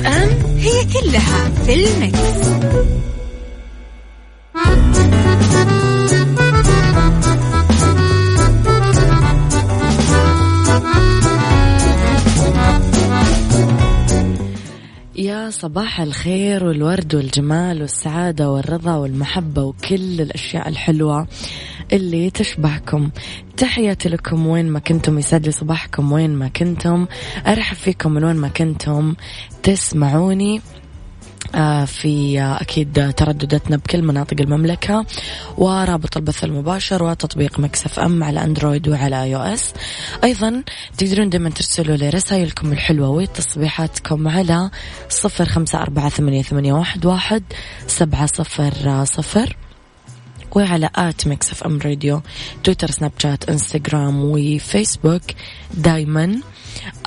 مكتف أم هي كلها في المكس. يا صباح الخير والورد والجمال والسعادة والرضا والمحبة وكل الأشياء الحلوة اللي تشبهكم. تحياتي لكم وين ما كنتم يسعد لي صباحكم وين ما كنتم. أرحب فيكم من وين ما كنتم. تسمعوني آه، في آه، أكيد تردداتنا بكل مناطق المملكة ورابط البث المباشر وتطبيق Mix FM على Android وعلى iOS. أيضا تقدرون دائما ترسلوا لي رسائلكم الحلوة وتصبيحاتكم على صفر خمسة أربعة ثمانية واحد واحد سبعة صفر صفر. وعلى at Mix FM Radio تويتر سناب شات إنستغرام وفيسبوك. دايما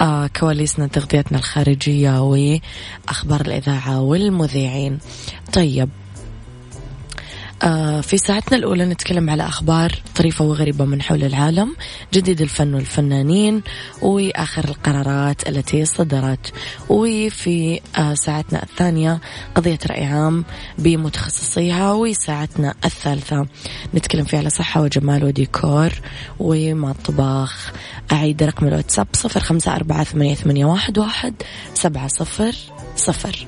آه كواليسنا تغطيتنا الخارجية وأخبار الإذاعة والمذيعين. طيب في ساعتنا الأولى نتكلم على أخبار طريفة وغريبة من حول العالم جديد الفن والفنانين وآخر القرارات التي صدرت. وفي آه ساعتنا الثانية قضية رأي عام بمتخصصيها وساعتنا الثالثة نتكلم فيها على صحة وجمال وديكور ومطبخ. أعيد رقم الواتساب صفر خمسة أربعة ثمانية واحد واحد سبعة صفر صفر.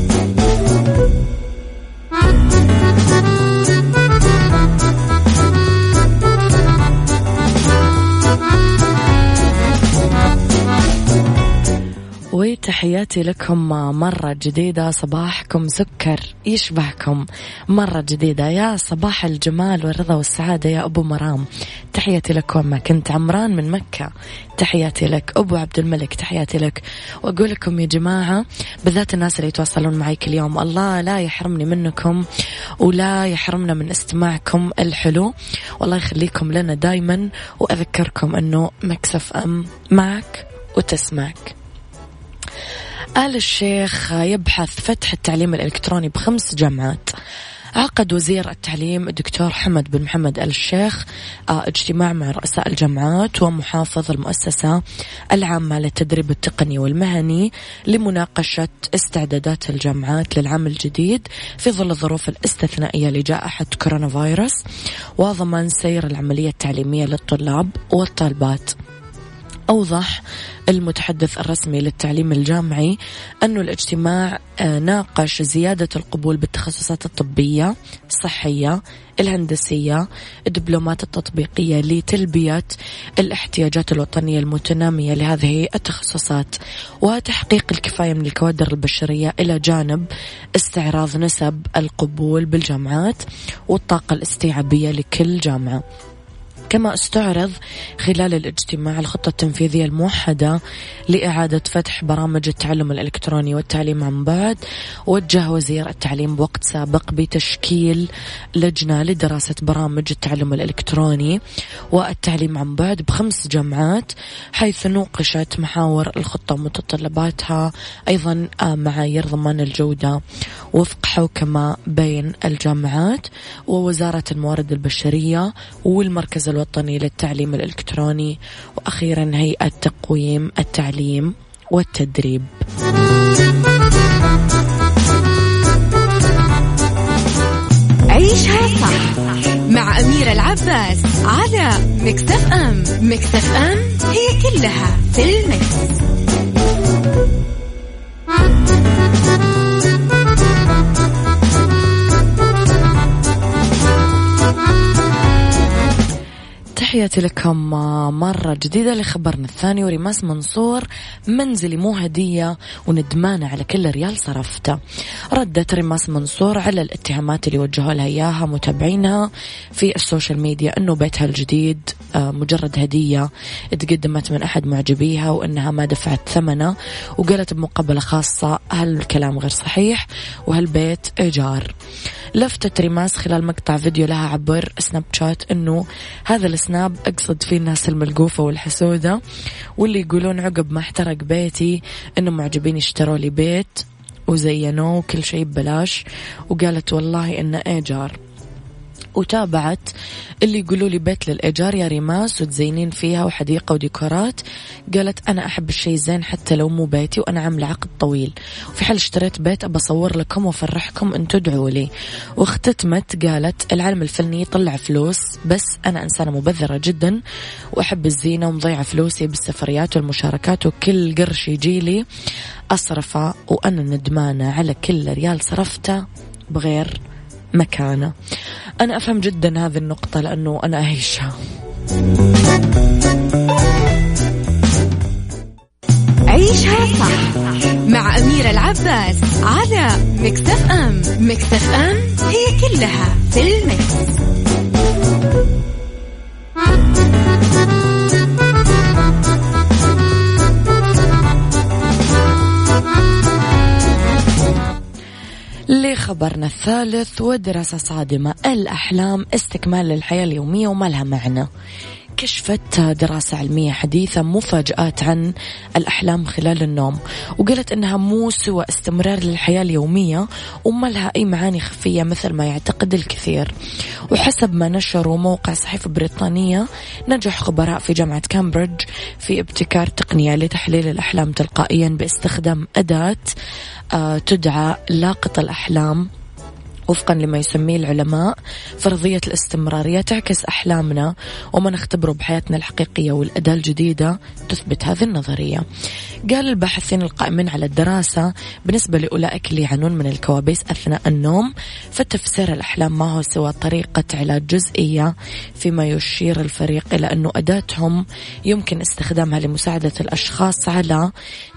وتحياتي لكم مرة جديدة صباحكم سكر يشبهكم. مرة جديدة يا صباح الجمال والرضا والسعادة يا أبو مرام. تحياتي لكم ما كنت عمران من مكة. تحياتي لك أبو عبد الملك تحياتي لك. وأقول لكم يا جماعة بالذات الناس اللي يتواصلون معي كل يوم الله لا يحرمني منكم ولا يحرمنا من استماعكم الحلو. والله يخليكم لنا دايما وأذكركم أنه مكسف أم معك وتسمعك. آل الشيخ يبحث فتح التعليم الإلكتروني بخمس جامعات عقد وزير التعليم الدكتور حمد بن محمد الشيخ آه، اجتماع مع رؤساء الجامعات ومحافظ المؤسسة العامة للتدريب التقني والمهني لمناقشة استعدادات الجامعات للعام الجديد في ظل الظروف الاستثنائية لجائحة كورونا فيروس وضمان سير العملية التعليمية للطلاب والطالبات. أوضح المتحدث الرسمي للتعليم الجامعي أن الاجتماع آه، ناقش زيادة القبول بالتخصصات الطبية الصحية الهندسية الدبلومات التطبيقية لتلبية الاحتياجات الوطنية المتنامية لهذه التخصصات وتحقيق الكفاية من الكوادر البشرية إلى جانب استعراض نسب القبول بالجامعات والطاقة الاستيعابية لكل جامعة. كما استعرض خلال الاجتماع الخطة التنفيذية الموحدة لإعادة فتح برامج التعلم الإلكتروني والتعليم عن بعد وجه وزير التعليم بوقت سابق بتشكيل لجنة لدراسة برامج التعلم الإلكتروني والتعليم عن بعد بخمس جامعات حيث نوقشت محاور الخطة ومتطلباتها أيضا آه، معايير ضمان الجودة وفق حوكمة بين الجامعات ووزارة الموارد البشرية والمركز الوطني الوطني للتعليم الإلكتروني وأخيرا هيئة تقويم التعليم والتدريب عيشها صح مع أميرة العباس على مكتف أم مكتف أم هي كلها في المكس. تحياتي لكم مرة جديدة لخبرنا الثاني وريماس منصور منزلي مو هدية وندمانة على كل ريال صرفته. ردت ريماس منصور على الاتهامات اللي وجهوا لها إياها متابعينها في ال social media أنه بيتها الجديد آه، مجرد هدية تقدمت من أحد معجبيها وأنها ما دفعت ثمنه وقالت بمقابلة خاصة هل الكلام غير صحيح وهالبيت إيجار. لفتت ريماس خلال مقطع فيديو لها عبر Snapchat أنه هذا ال snap أقصد فيه الناس الملقوفة والحسودة واللي يقولون عقب ما احترق بيتي أنه معجبين يشتروا لي بيت وزينوه وكل شيء ببلاش وقالت والله إنه إيجار. وتابعت اللي يقولوا لي بيت للإيجار يا ريماس وتزينين فيها وحديقة وديكورات. قالت أنا أحب الشيء زين حتى لو مو بيتي وأنا عاملة عقد طويل. وفي حال اشتريت بيت أبى أصور لكم وأفرحكم أن تدعوا لي. واختتمت قالت العالم الفني يطلع فلوس بس أنا إنسانة مبذرة جدا وأحب الزينة ومضيعة فلوسي بالسفريات والمشاركات وكل قرش يجيلي أصرفه وأنا ندمانة على كل ريال صرفته بغير مكانه. أنا أفهم جدا هذه النقطة لأنه أنا أعيشها. عيشها صح مع أميرة العباس على مكتف أم. مكتف أم هي كلها في المكس. لخبرنا الثالث ودراسة صادمة الأحلام استكمال للحياة اليومية وما لها معنى. كشفت دراسة علمية حديثة مفاجآت عن الأحلام خلال النوم وقالت أنها مو سوى استمرار للحياة اليومية وما لها أي معاني خفية مثل ما يعتقد الكثير. وحسب ما نشروا موقع صحيفة بريطانية نجح خبراء في جامعة كامبريدج في ابتكار تقنية لتحليل الأحلام تلقائيا باستخدام أداة آه، تدعى لاقط الأحلام وفقا لما يسميه العلماء فرضية الاستمرارية تعكس أحلامنا وما نختبره بحياتنا الحقيقية والأداة الجديدة تثبت هذه النظرية. قال الباحثين القائمين على الدراسة بالنسبة لأولئك اللي يعانون من الكوابيس أثناء النوم فتفسير الأحلام ما هو سوى طريقة علاج جزئية فيما يشير الفريق إلى أنه أداتهم يمكن استخدامها لمساعدة الأشخاص على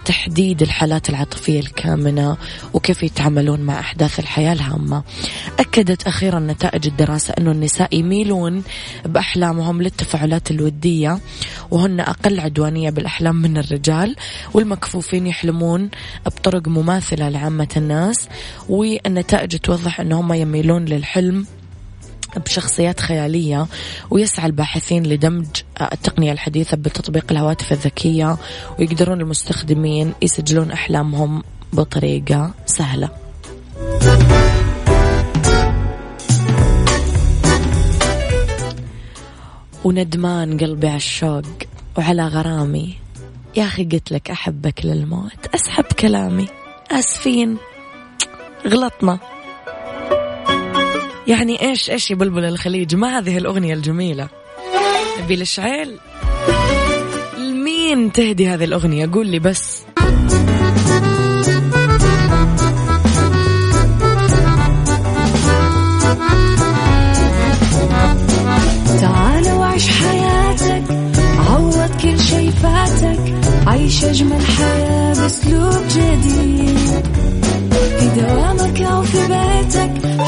تحديد الحالات العاطفية الكامنة وكيف يتعاملون مع أحداث الحياة الهامة. أكدت أخيرا نتائج الدراسة أن النساء يميلون بأحلامهم للتفاعلات الودية وهن أقل عدوانية بالأحلام من الرجال والمكفوفين يحلمون بطرق مماثلة لعامة الناس والنتائج توضح أنهم يميلون للحلم بشخصيات خيالية ويسعى الباحثين لدمج التقنية الحديثة بتطبيق الهواتف الذكية ويقدرون المستخدمين يسجلون أحلامهم بطريقة سهلة. وندمان قلبي على الشوق وعلى غرامي. يا أخي قلت لك أحبك للموت أسحب كلامي. آسفين. غلطنا. يعني إيش إيش يا بلبل الخليج؟ ما هذه الأغنية الجميلة. نبيل الشعيل لمين تهدي هذه الأغنية؟ قول لي بس. تعال وعيش حياتك عوض كل شي فاتك عيش أجمل حياة بأسلوب جديد. في دوامك أو في بيتك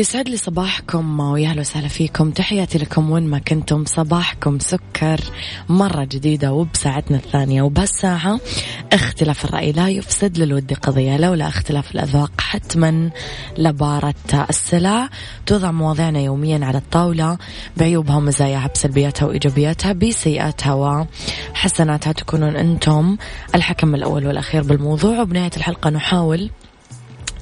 يسعد لي صباحكم ويا أهلا وسهلا فيكم. تحياتي لكم وين ما كنتم. صباحكم سكر مرة جديدة وبساعتنا الثانية وبهالساعة اختلاف الرأي. لا يفسد للود قضية لولا اختلاف الأذواق. حتما لبارة السلع. توضع مواضيعنا يوميا على الطاولة. بعيوبها ومزاياها بسلبياتها وإيجابياتها بسيئاتها وحسناتها تكونون أنتم الحكم الأول والأخير بالموضوع. وبنهاية الحلقة نحاول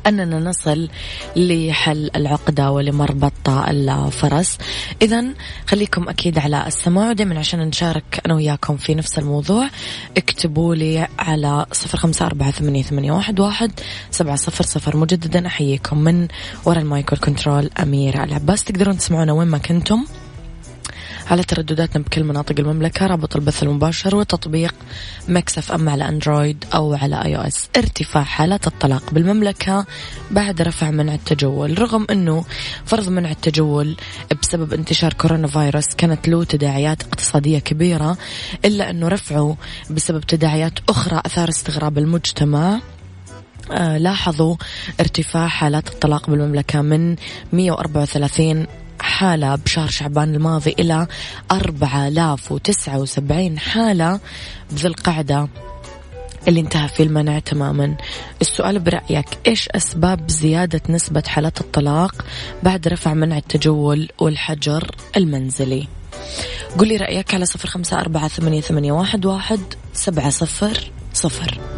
أننا نصل لحل العقدة ولمربط الفرس. إذا خليكم أكيد على السماع دائما عشان نشارك أنا وياكم في نفس الموضوع. اكتبوا لي على صفر خمسة أربعة ثمانية, ثمانية واحد, واحد سبعة صفر صفر. مجددا أحييكم من وراء المايكل كنترول أمير العباس. تقدرون تسمعونا وين ما كنتم. على تردداتنا بكل مناطق المملكة رابط البث المباشر وتطبيق Mix FM على Android أو على iOS ارتفاع حالات الطلاق بالمملكة بعد رفع منع التجول رغم أنه فرض منع التجول بسبب انتشار كورونا فيروس كانت له تداعيات اقتصادية كبيرة إلا أنه رفعه بسبب تداعيات أخرى أثار استغراب المجتمع. آه لاحظوا ارتفاع حالات الطلاق بالمملكة من 134 حالة بشهر شعبان الماضي إلى أربعة آلاف وتسعة وسبعين حالة بذي القعدة اللي انتهى فيه المنع تماما. السؤال برأيك إيش أسباب زيادة نسبة حالات الطلاق بعد رفع منع التجول والحجر المنزلي؟ قولي رأيك على صفر خمسة أربعة ثمانية, واحد سبعة صفر صفر.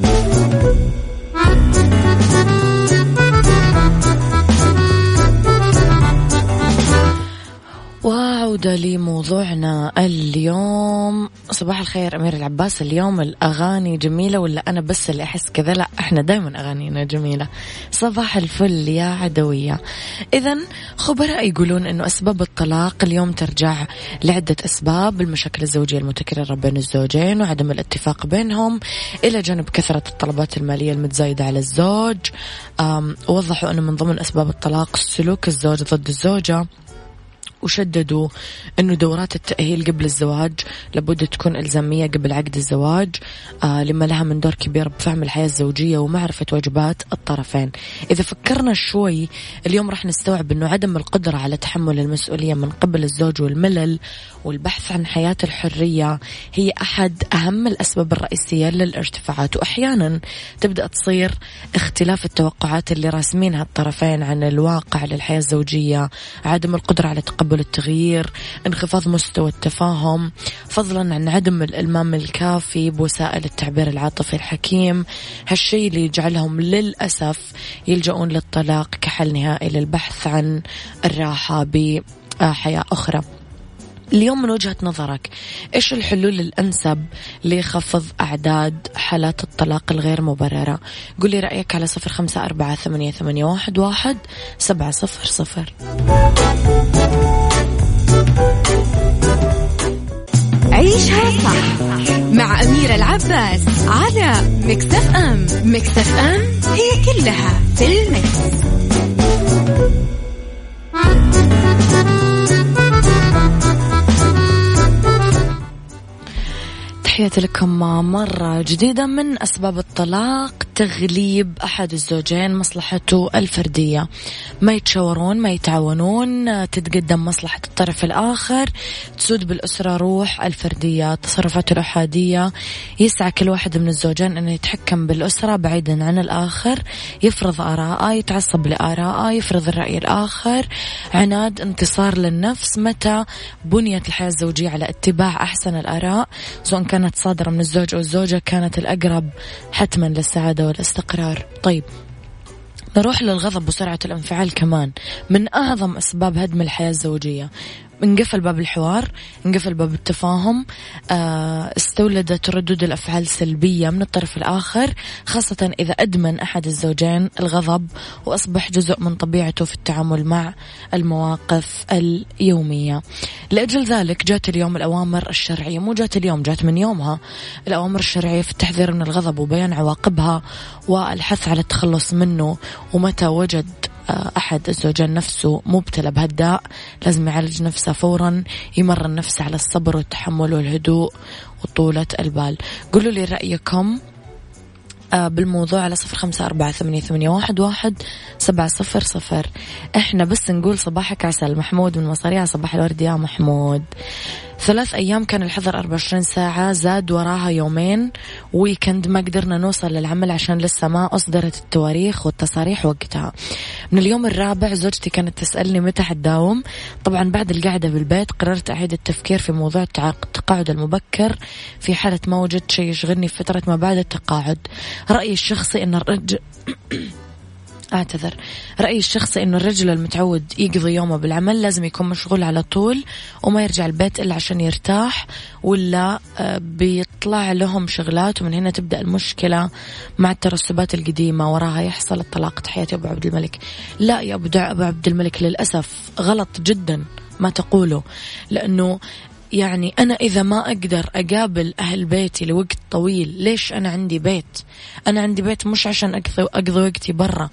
وعودة لموضوعنا اليوم. صباح الخير أمير العباس. اليوم الأغاني جميلة ولا أنا بس اللي أحس كذا؟ لا إحنا دايما أغانينا جميلة. صباح الفل يا عدوية. إذا خبراء يقولون أنه أسباب الطلاق اليوم ترجع لعدة أسباب المشاكل الزوجية المتكررة بين الزوجين وعدم الاتفاق بينهم إلى جانب كثرة الطلبات المالية المتزايدة على الزوج. وضحوا أنه من ضمن أسباب الطلاق سلوك الزوج ضد الزوجة. وشددوا أنه دورات التأهيل قبل الزواج لابد تكون إلزامية قبل عقد الزواج آه لما لها من دور كبير بفهم الحياة الزوجية ومعرفة واجبات الطرفين. إذا فكرنا شوي اليوم راح نستوعب أنه عدم القدرة على تحمل المسؤولية من قبل الزوج والملل والبحث عن حياة الحرية هي أحد أهم الأسباب الرئيسية للارتفاعات. وأحيانا تبدأ تصير اختلاف التوقعات اللي راسمينها الطرفين عن الواقع للحياة الزوجية عدم القدرة على تقبل التغيير انخفاض مستوى التفاهم فضلا عن عدم الإلمام الكافي بوسائل التعبير العاطفي الحكيم. هالشيء اللي يجعلهم للأسف يلجؤون للطلاق كحل نهائي للبحث عن الراحة بحياة أخرى. اليوم من وجهة نظرك إيش الحلول الأنسب لخفض أعداد حالات الطلاق الغير مبررة؟ قولي رأيك على صفر خمسة أربعة ثمانية, ثمانية واحد, واحد سبعة صفر صفر. عيشها صح مع أميرة العباس على مكتف أم. مكتف أم هي كلها في المكس. تحياتي لكم مرة جديدة من أسباب الطلاق. تغليب أحد الزوجين مصلحته الفردية. ما يتشاورون ما يتعاونون تتقدم مصلحة الطرف الآخر تسود بالأسرة روح الفردية التصرفات الأحادية. يسعى كل واحد من الزوجين أنه يتحكم بالأسرة بعيدا عن الآخر يفرض آراءه يتعصب لآراءه يفرض الرأي الآخر. عناد انتصار للنفس متى بنيت الحياة الزوجية على اتباع أحسن الآراء سواء كانت صادرة من الزوج أو الزوجة كانت الأقرب حتما للسعادة والاستقرار. طيب نروح للغضب وسرعة الانفعال كمان. من أعظم أسباب هدم الحياة الزوجية. انقفل باب الحوار انقفل باب التفاهم آه، استولدت ردود الأفعال سلبية من الطرف الآخر خاصة إذا أدمن أحد الزوجين الغضب وأصبح جزء من طبيعته في التعامل مع المواقف اليومية. لأجل ذلك جات اليوم الأوامر الشرعية مو جات اليوم جات من يومها. الأوامر الشرعية في التحذير من الغضب وبيان عواقبها والحث على التخلص منه ومتى وجد أحد الزوجين نفسه مبتلى بهالداء لازم يعالج نفسه فورا يمرن نفسه على الصبر والتحمل والهدوء وطولة البال. قولوا لي رأيكم آه، بالموضوع على صفر خمسة أربعة ثمانية, ثمانية واحد, واحد سبعة صفر صفر. إحنا بس نقول صباحك عسل. محمود من مصاريع صباح الورد يا محمود. ثلاث أيام كان الحظر 24 ساعة زاد وراها يومين. ويكند ما قدرنا نوصل للعمل عشان لسه ما أصدرت التواريخ والتصاريح وقتها. من اليوم الرابع زوجتي كانت تسألني متى حتداوم. طبعا بعد القعدة بالبيت قررت أعيد التفكير في موضوع التقاعد المبكر. في حالة ما وجدت شيء يشغلني في فترة ما بعد التقاعد. رأيي الشخصي أن الرجل أعتذر. رأيي الشخصي أنه الرجل المتعود يقضي يومه بالعمل لازم يكون مشغول على طول وما يرجع البيت إلا عشان يرتاح ولا آه، بيطلع لهم شغلات ومن هنا تبدأ المشكلة مع الترسبات القديمة وراها يحصل الطلاق. تحياتي أبو عبد الملك. لا يا أبو, أبو عبد الملك للأسف غلط جدا ما تقوله لأنه يعني أنا إذا ما أقدر أقابل أهل بيتي لوقت طويل ليش أنا عندي بيت؟ أنا عندي بيت مش عشان أقضي, أقضي وقتي برا.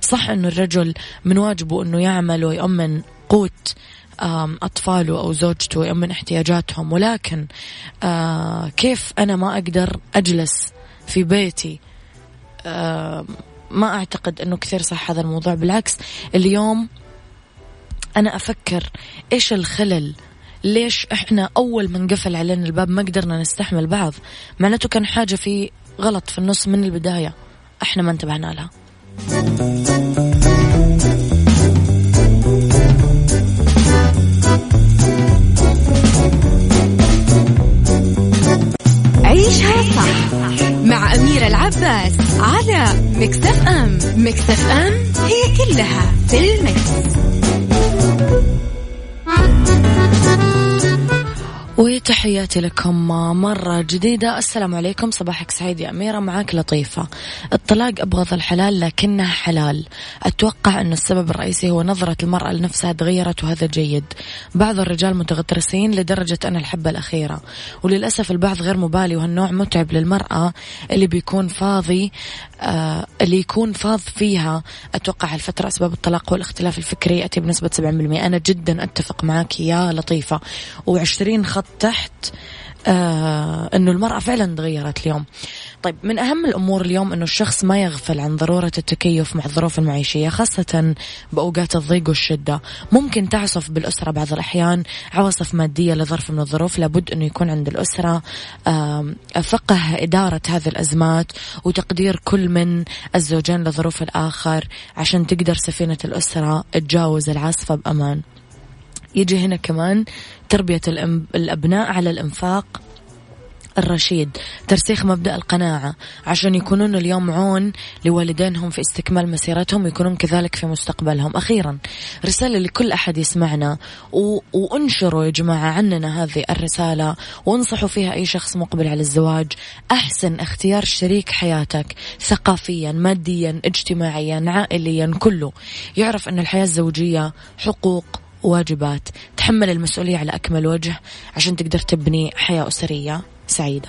صح أنه الرجل من واجبه أنه يعمل ويؤمن قوت أطفاله أو زوجته ويؤمن احتياجاتهم. ولكن آه، كيف أنا ما أقدر أجلس في بيتي؟ ما أعتقد أنه كثير صح هذا الموضوع. بالعكس اليوم أنا أفكر إيش الخلل ليش إحنا أول ما انقفل علينا الباب ما قدرنا نستحمل بعض؟ معناته كان حاجة في غلط في النص من البداية. إحنا ما انتبهنا لها. عيشها صح مع أميرة العباس على مكتف أم. مكتف أم هي كلها في المكس. Thank you. وتحياتي لكم مرة جديدة. السلام عليكم. صباحك سعيد يا أميرة. معاك لطيفة. الطلاق أبغض الحلال لكنها حلال. أتوقع أن السبب الرئيسي هو نظرة المرأة لنفسها تغيرت وهذا جيد. بعض الرجال متغطرسين لدرجة أن الحبة الأخيرة. وللأسف البعض غير مبالي وهالنوع متعب للمرأة اللي بيكون فاضي آه اللي يكون فاض فيها. أتوقع هالفترة أسباب الطلاق والاختلاف الفكري يأتي بنسبة 70% أنا جدا أتفق معك يا لطيفة. وعشرين خط تحت آه إنه المرأة فعلا تغيرت اليوم. طيب من أهم الأمور اليوم أنه الشخص ما يغفل عن ضرورة التكيف مع الظروف المعيشية خاصة بأوقات الضيق والشدة. ممكن تعصف بالأسرة بعض الأحيان عواصف مادية لظرف من الظروف لابد أنه يكون عند الأسرة فقه إدارة هذه الأزمات وتقدير كل من الزوجين لظروف الآخر عشان تقدر سفينة الأسرة تجاوز العاصفة بأمان. يجي هنا كمان تربية الأبناء على الإنفاق الرشيد. ترسيخ مبدأ القناعة. عشان يكونون اليوم عون لوالدينهم في استكمال مسيرتهم ويكونون كذلك في مستقبلهم. أخيرا رسالة لكل أحد يسمعنا و... وأنشروا يا جماعة عننا هذه الرسالة وانصحوا فيها أي شخص مقبل على الزواج. أحسن اختيار شريك حياتك ثقافيا ماديا اجتماعيا عائليا كله. يعرف أن الحياة الزوجية حقوق واجبات. تحمل المسؤولية على أكمل وجه عشان تقدر تبني حياة أسرية سعيدة.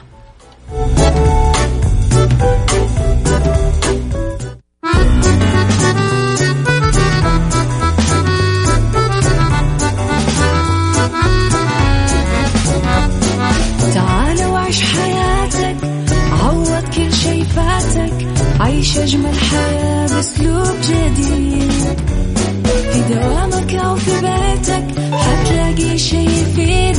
تعال وعيش حياتك عوض كل شي فاتك عيش أجمل حياة بأسلوب جديد.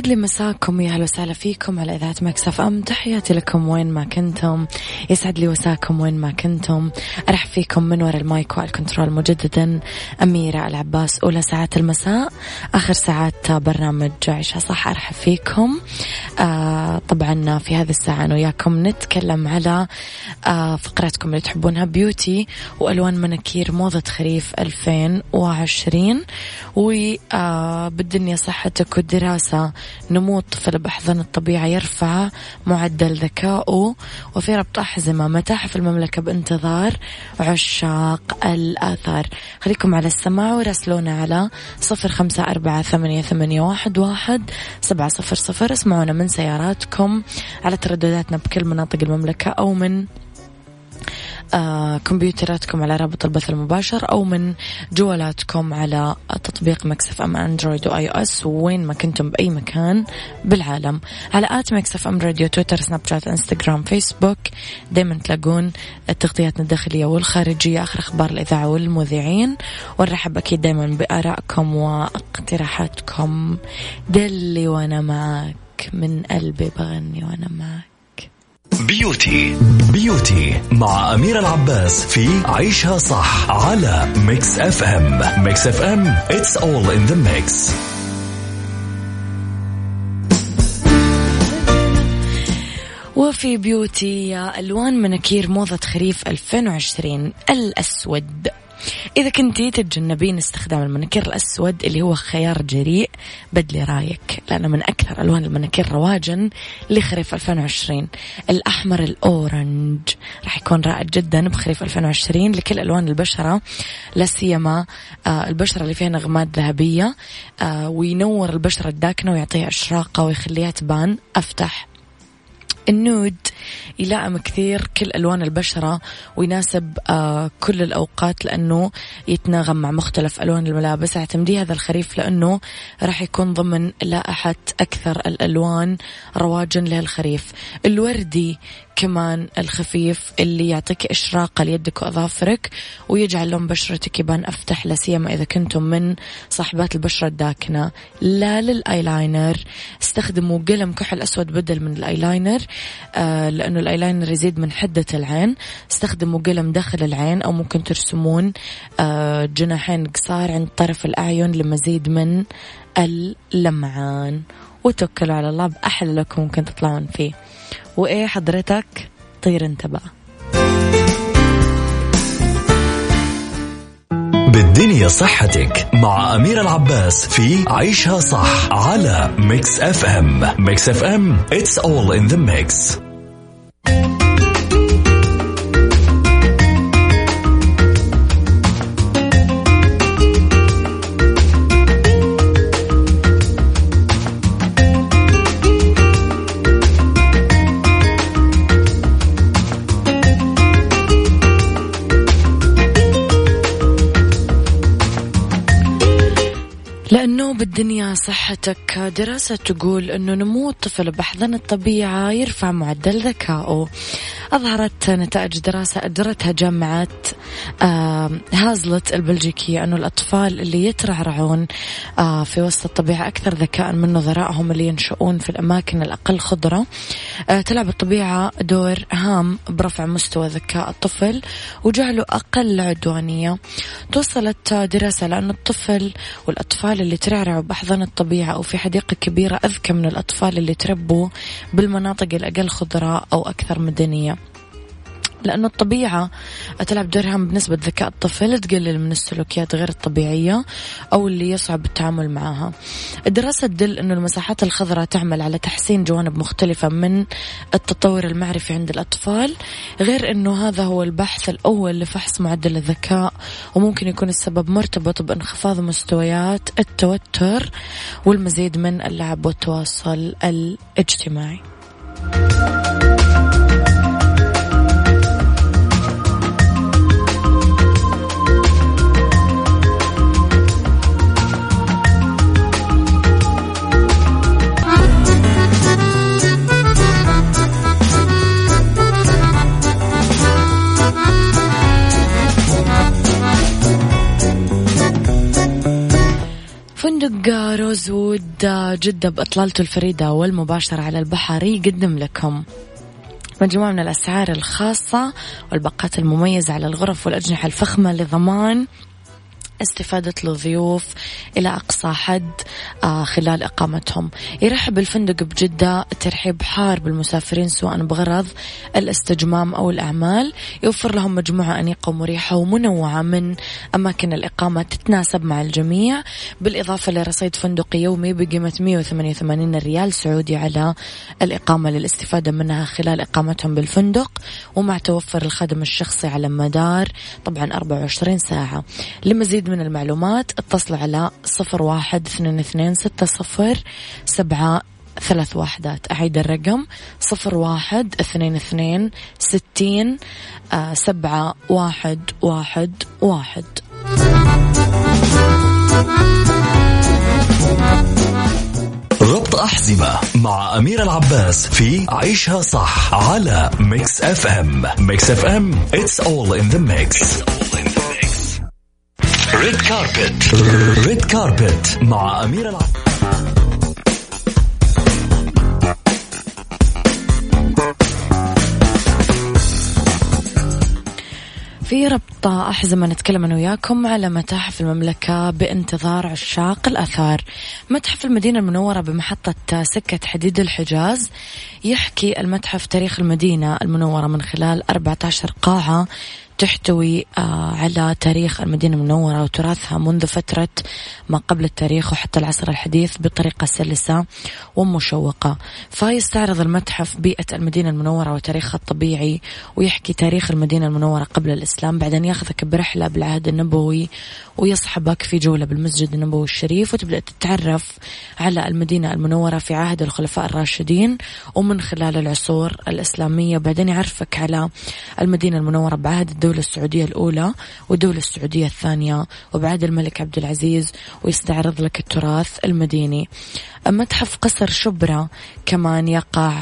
يسعد لي مساكم يا أهلا وسهلا فيكم على إذاعة Mix FM. تحياتي لكم وين ما كنتم. يسعد لي مساكم وين ما كنتم. أرحب فيكم من وراء ال mic وال control مجددا. أميرة العباس أولى ساعات المساء. آخر ساعات برنامج عيشها صح؟ أرحب فيكم. آه طبعا في هذه الساعة أنا وياكم نتكلم على آه فقراتكم اللي تحبونها beauty وألوان مناكير موضة خريف 2020 وبالدنيا صحتك والدراسة. نمو الطفل بأحضان الطبيعة يرفع معدل ذكائه وفي ربط أحزمة متاحف المملكة بانتظار عشاق الآثار. خليكم على السماع وراسلونا على صفر خمسة أربعة ثمانية, ثمانية واحد, واحد سبعة صفر صفر. اسمعونا من سياراتكم على تردداتنا بكل مناطق المملكة أو من كمبيوتراتكم على رابط البث المباشر أو من جوالاتكم على تطبيق Mix FM Android و iOS وين ما كنتم بأي مكان بالعالم. على at Mix FM Radio Twitter Snapchat Instagram Facebook دايما تلاقون التغطيات الداخلية والخارجية آخر أخبار الإذاعة والمذيعين. ونرحب أكيد دايما بآرائكم واقتراحاتكم. دلي وأنا معك من قلبي بغني وأنا معك. beauty. beauty مع أميرة العباس في عيشها صح على Mix FM Mix FM it's all in the mix. وفي beauty ألوان مناكير موضة خريف 2020 الأسود. إذا كنتي تتجنبين استخدام المناكير الأسود اللي هو خيار جريء بدلي رأيك لأنه من أكثر ألوان المناكير رواجا لخريف 2020 الأحمر الأورنج راح يكون رائع جدا بخريف 2020 لكل ألوان البشرة لا سيما آه البشرة اللي فيها نغمات ذهبية آه وينور البشرة الداكنة ويعطيها إشراقة ويخليها تبان. أفتح. النود. يلائم كثير كل ألوان البشرة ويناسب آه كل الأوقات لأنه يتناغم مع مختلف ألوان الملابس. أعتمدي هذا الخريف لأنه راح يكون ضمن لائحة أكثر الألوان رواجا للخريف الوردي كمان الخفيف اللي يعطيك إشراقة ليدك وأظافرك ويجعل لون بشرتك يبان أفتح لا سيما إذا كنتم من صاحبات البشرة الداكنة. لا للآيلاينر استخدموا قلم كحل أسود بدل من الآيلاينر. آه لأنه الآيلاينر يزيد من حدة العين. استخدموا قلم داخل العين أو ممكن ترسمون آه جناحين قصار عند طرف الأعين لمزيد من اللمعان. وتوكلوا على الله بأحلى look ممكن تطلعون فيه. وإيه حضرتك؟ طير انت بقى بالدنيا صحتك مع أميرة العباس في عيشها صح على Mix FM Mix FM it's all in the mix. بالدنيا صحتك. دراسة تقول أنه نمو الطفل بأحضان الطبيعة يرفع معدل ذكائه. أظهرت نتائج دراسة أجرتها جامعة هازلت البلجيكية أنه الأطفال اللي يترعرعون في وسط الطبيعة أكثر ذكاء من نظرائهم اللي ينشؤون في الأماكن الأقل خضرة تلعب الطبيعة دور هام برفع مستوى ذكاء الطفل وجعله أقل عدوانية. توصلت دراسة لأن الطفل والأطفال اللي ترعرعوا بأحضان الطبيعة أو في حديقة كبيرة أذكى من الأطفال اللي تربوا بالمناطق الأقل خضراء أو أكثر مدنية. لأنه الطبيعة تلعب دور هام بنسبة ذكاء الطفل تقلل من السلوكيات غير الطبيعية أو اللي يصعب التعامل معها. الدراسة تدل أنه المساحات الخضراء تعمل على تحسين جوانب مختلفة من التطور المعرفي عند الأطفال غير أنه هذا هو البحث الأول لفحص معدل الذكاء وممكن يكون السبب مرتبط بانخفاض مستويات التوتر والمزيد من اللعب والتواصل الاجتماعي. جدة بإطلالته الفريدة والمباشرة على البحر يقدم لكم مجموعة من الأسعار الخاصة والباقات المميزة على الغرف والأجنحة الفخمة لضمان استفادة الضيوف إلى أقصى حد آه، خلال إقامتهم. يرحب الفندق بجدة ترحيب حار بالمسافرين سواء بغرض الاستجمام أو الأعمال. يوفر لهم مجموعة أنيقة ومريحة ومنوعة من أماكن الإقامة تتناسب مع الجميع. بالإضافة لرصيد فندقي يومي بقيمة 188 ريال سعودي على الإقامة للاستفادة منها خلال إقامتهم بالفندق. ومع توفر الخدم الشخصي على مدار طبعا 24 ساعة. لمزيد من المعلومات اتصلوا على صفر واحد اثنين اثنين ستة صفر سبعة ثلاث واحدات أعيد الرقم صفر واحد اثنين اثنين ستين آه سبعة واحد واحد واحد. ربط أحزمة مع أميرة العباس في عيشها صح على Mix FM Mix FM it's all in the mix. red carpet red carpet مع أميرة العباس في ربط أحزمة نتكلم أنا وياكم على متاحف المملكة بانتظار عشاق الآثار. متحف المدينة المنورة بمحطة سكة حديد الحجاز يحكي المتحف تاريخ المدينة المنورة من خلال 14 قاعة تحتوي آه، على تاريخ المدينة المنورة وتراثها منذ فترة ما قبل التاريخ وحتى العصر الحديث بطريقة سلسة ومشوقة. فيستعرض المتحف بيئة المدينة المنورة وتاريخها الطبيعي ويحكي تاريخ المدينة المنورة قبل الإسلام. بعدين ياخذك برحلة بالعهد النبوي ويصحبك في جولة بالمسجد النبوي الشريف وتبدأ تتعرف على المدينة المنورة في عهد الخلفاء الراشدين ومن خلال العصور الإسلامية. بعدين يعرفك على المدينة المنورة بعهد الدولة السعودية الأولى والدولة السعودية الثانية وبعهد الملك عبد العزيز ويستعرض لك التراث المديني. متحف قصر شبرا كمان يقع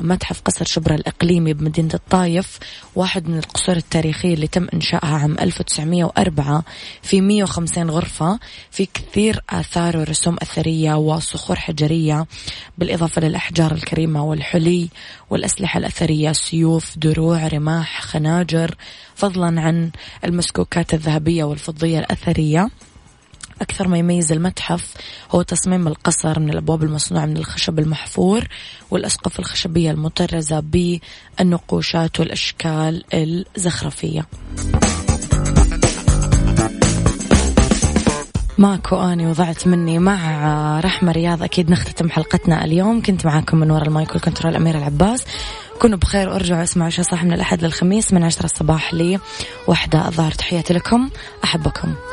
متحف قصر شبرا الإقليمي بمدينة الطايف واحد من القصور التاريخية اللي تم إنشائها عام 1904 في 150 غرفة في كثير آثار ورسوم أثرية وصخور حجرية بالإضافة للأحجار الكريمة والحلي والأسلحة الأثرية سيوف دروع رماح خناجر فضلا عن المسكوكات الذهبية والفضية الأثرية. أكثر ما يميز المتحف هو تصميم القصر من الأبواب المصنوعة من الخشب المحفور والأسقف الخشبية المطرزة بالنقوشات والأشكال الزخرفية. ماكو آني وضعت مني مع رحمة رياض أكيد نختتم حلقتنا اليوم. كنت معاكم من وراء ال mic وال control أميرة العباس. كونوا بخير وارجعوا اسمعوا عيشها صح من الأحد للخميس من عشرة الصباح لي وحدة الظهر تحياتي لكم أحبكم.